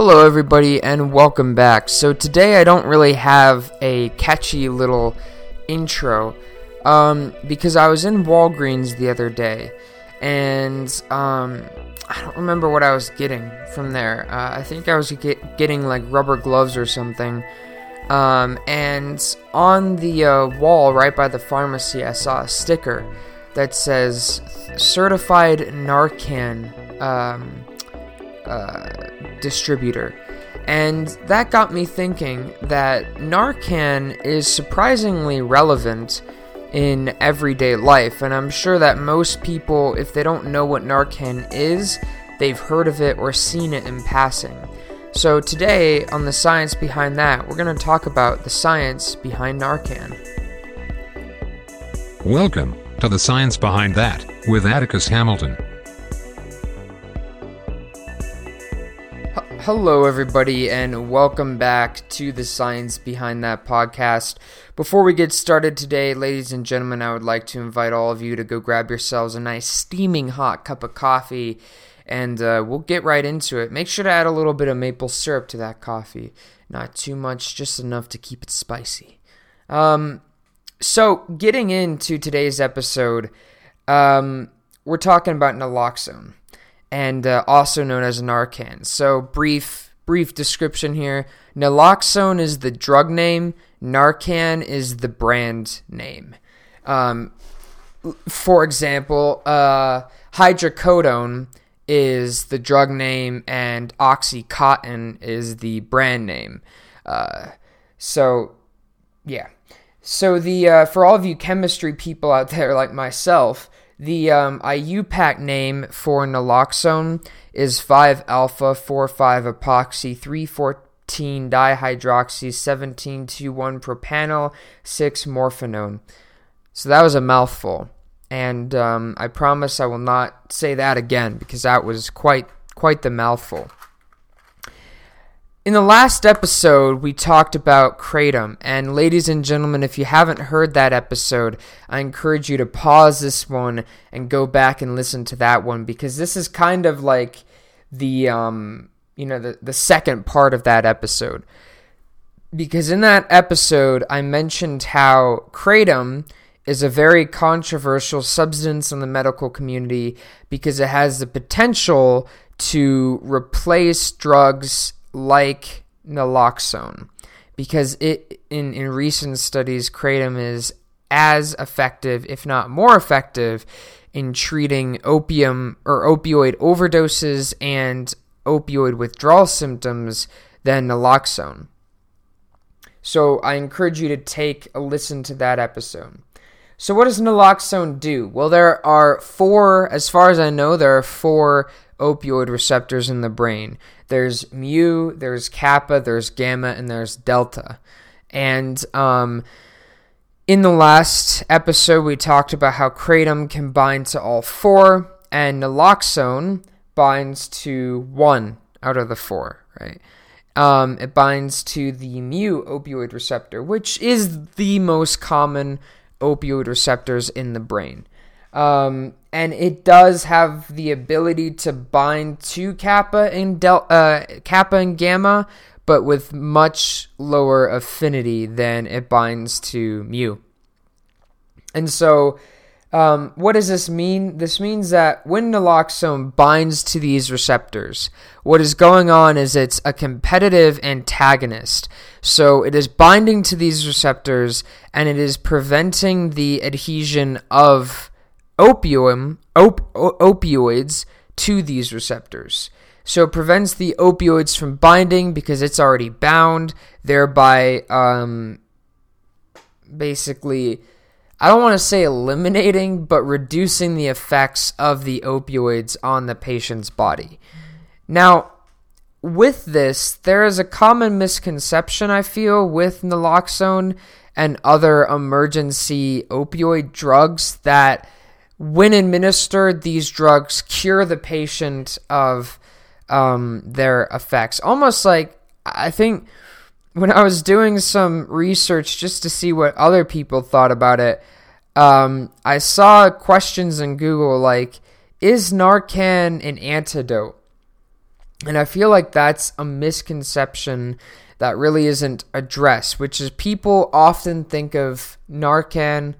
Hello, everybody, and welcome back. So, today I don't really have a catchy little intro um, because I was in Walgreens the other day and um, I don't remember what I was getting from there. Uh, I think I was get- getting like rubber gloves or something. Um, and on the uh, wall right by the pharmacy, I saw a sticker that says certified Narcan um, uh, distributor. And that got me thinking that Narcan is surprisingly relevant in everyday life. And I'm sure that most people, if they don't know what Narcan is, they've heard of it or seen it in passing. So, today on the science behind that, we're going to talk about the science behind Narcan. Welcome to the science behind that with Atticus Hamilton. Hello, everybody, and welcome back to the Science Behind That podcast. Before we get started today, ladies and gentlemen, I would like to invite all of you to go grab yourselves a nice steaming hot cup of coffee, and uh, we'll get right into it. Make sure to add a little bit of maple syrup to that coffee. Not too much, just enough to keep it spicy. Um, so, getting into today's episode, um, we're talking about naloxone and uh, also known as Narcan. So brief brief description here. Naloxone is the drug name. Narcan is the brand name. Um, for example, uh, hydrocodone is the drug name, and OxyContin is the brand name. Uh, so, yeah. So the uh, for all of you chemistry people out there like myself, the um, IUPAC name for naloxone is 5 alpha 4 5 epoxy 314 dihydroxy 17 1 propanol 6 morphinone. So that was a mouthful. And um, I promise I will not say that again because that was quite quite the mouthful. In the last episode, we talked about Kratom. And ladies and gentlemen, if you haven't heard that episode, I encourage you to pause this one and go back and listen to that one because this is kind of like the um, you know, the, the second part of that episode. Because in that episode, I mentioned how Kratom is a very controversial substance in the medical community because it has the potential to replace drugs like naloxone because it in, in recent studies kratom is as effective if not more effective in treating opium or opioid overdoses and opioid withdrawal symptoms than naloxone. So i encourage you to take a listen to that episode. So what does naloxone do? Well there are four as far as i know there are four opioid receptors in the brain. There's mu, there's kappa, there's gamma, and there's delta. And um, in the last episode, we talked about how kratom can bind to all four, and naloxone binds to one out of the four, right? Um, it binds to the mu opioid receptor, which is the most common opioid receptors in the brain. Um, and it does have the ability to bind to kappa and del- uh, kappa and gamma, but with much lower affinity than it binds to mu. And so, um, what does this mean? This means that when naloxone binds to these receptors, what is going on is it's a competitive antagonist. So it is binding to these receptors and it is preventing the adhesion of opium, op- opioids to these receptors. So it prevents the opioids from binding because it's already bound, thereby um, basically, I don't want to say eliminating, but reducing the effects of the opioids on the patient's body. Now, with this, there is a common misconception I feel with naloxone and other emergency opioid drugs that when administered, these drugs cure the patient of um, their effects. Almost like, I think when I was doing some research just to see what other people thought about it, um, I saw questions in Google like, is Narcan an antidote? And I feel like that's a misconception that really isn't addressed, which is people often think of Narcan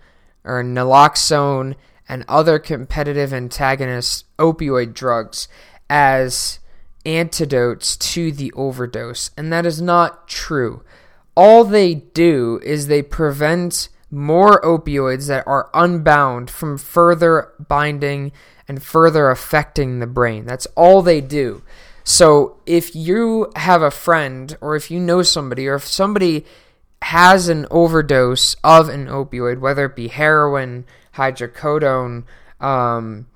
or naloxone and other competitive antagonist opioid drugs as antidotes to the overdose, and that is not true. All they do is they prevent more opioids that are unbound from further binding and further affecting the brain. That's all they do. So if you have a friend or if you know somebody or if somebody has an overdose of an opioid, whether it be heroin, hydrocodone, um,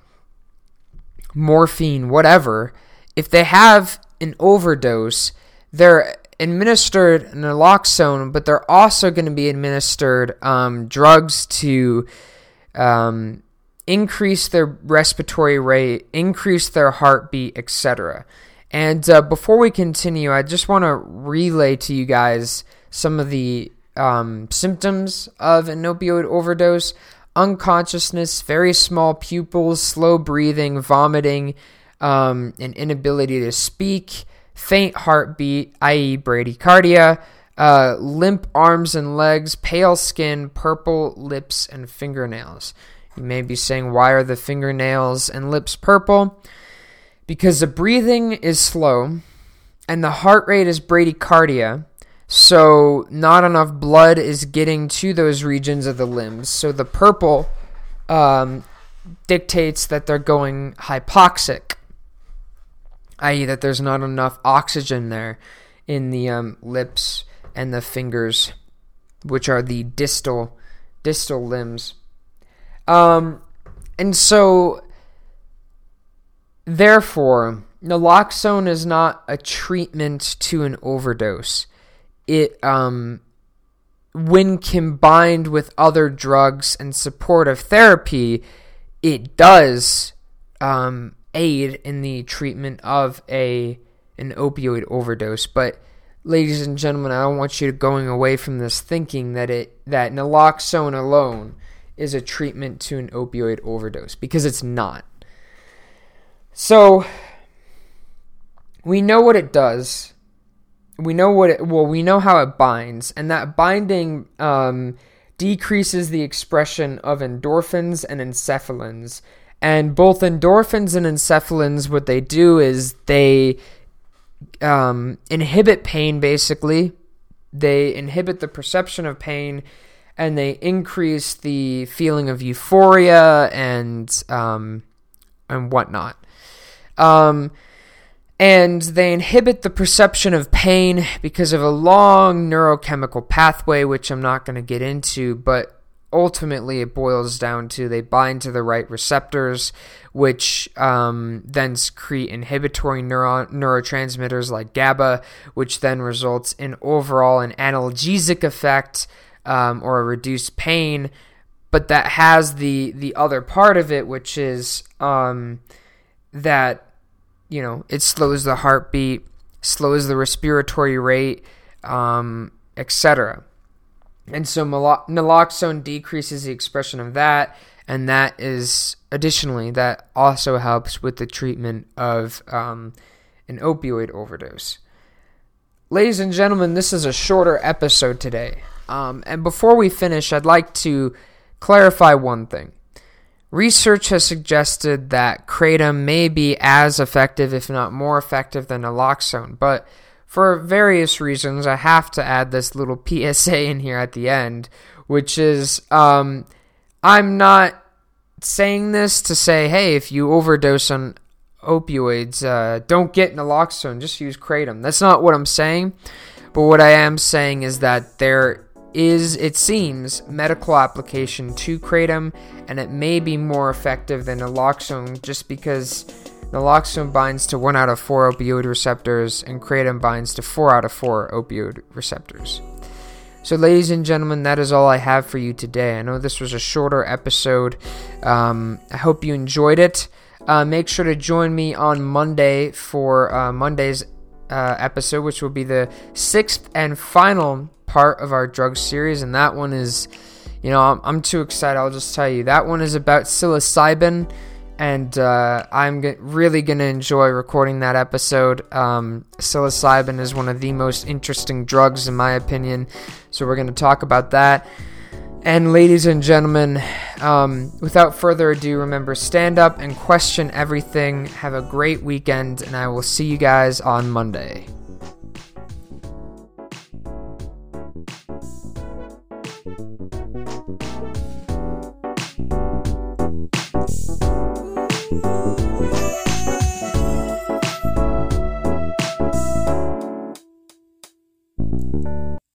morphine, whatever, if they have an overdose, they're administered naloxone, but they're also going to be administered um, drugs to um, increase their respiratory rate, increase their heartbeat, etc. And uh, before we continue, I just want to relay to you guys some of the um, symptoms of an opioid overdose unconsciousness, very small pupils, slow breathing, vomiting, um, an inability to speak, faint heartbeat, i.e., bradycardia, uh, limp arms and legs, pale skin, purple lips and fingernails. You may be saying, why are the fingernails and lips purple? because the breathing is slow and the heart rate is bradycardia. So, not enough blood is getting to those regions of the limbs. So, the purple um, dictates that they're going hypoxic, i.e., that there's not enough oxygen there in the um, lips and the fingers, which are the distal distal limbs. Um, and so Therefore, naloxone is not a treatment to an overdose. It um when combined with other drugs and supportive therapy, it does um, aid in the treatment of a an opioid overdose. But ladies and gentlemen, I don't want you going away from this thinking that it that naloxone alone is a treatment to an opioid overdose because it's not. So we know what it does. We know what it well, we know how it binds, and that binding um, decreases the expression of endorphins and enkephalins And both endorphins and enkephalins what they do is they um, inhibit pain basically. They inhibit the perception of pain and they increase the feeling of euphoria and um, and whatnot. Um, and they inhibit the perception of pain because of a long neurochemical pathway, which I'm not going to get into, but ultimately it boils down to they bind to the right receptors, which um, then secrete inhibitory neuro- neurotransmitters like GABA, which then results in overall an analgesic effect um, or a reduced pain. But that has the the other part of it, which is um, that you know it slows the heartbeat, slows the respiratory rate, um, etc. And so naloxone decreases the expression of that, and that is additionally that also helps with the treatment of um, an opioid overdose. Ladies and gentlemen, this is a shorter episode today. Um, and before we finish, I'd like to clarify one thing. Research has suggested that kratom may be as effective, if not more effective, than naloxone, but for various reasons, I have to add this little PSA in here at the end, which is um, I'm not saying this to say, hey, if you overdose on opioids, uh, don't get naloxone, just use kratom. That's not what I'm saying. But what I am saying is that there is, it seems, medical application to kratom, and it may be more effective than naloxone just because naloxone binds to 1 out of 4 opioid receptors, and kratom binds to 4 out of 4 opioid receptors. So, ladies and gentlemen, that is all I have for you today. I know this was a shorter episode. Um, I hope you enjoyed it. Uh, make sure to join me on Monday for uh, Monday's uh, episode, which will be the sixth and final part of our drug series, and that one is, you know, I'm, I'm too excited. I'll just tell you that one is about psilocybin. and uh, I'm g- really going to enjoy recording that episode. Um, psilocybin is one of the most interesting drugs, in my opinion, so we're going to talk about that. And, ladies and gentlemen, um, without further ado, remember stand up and question everything. Have a great weekend, and I will see you guys on Monday.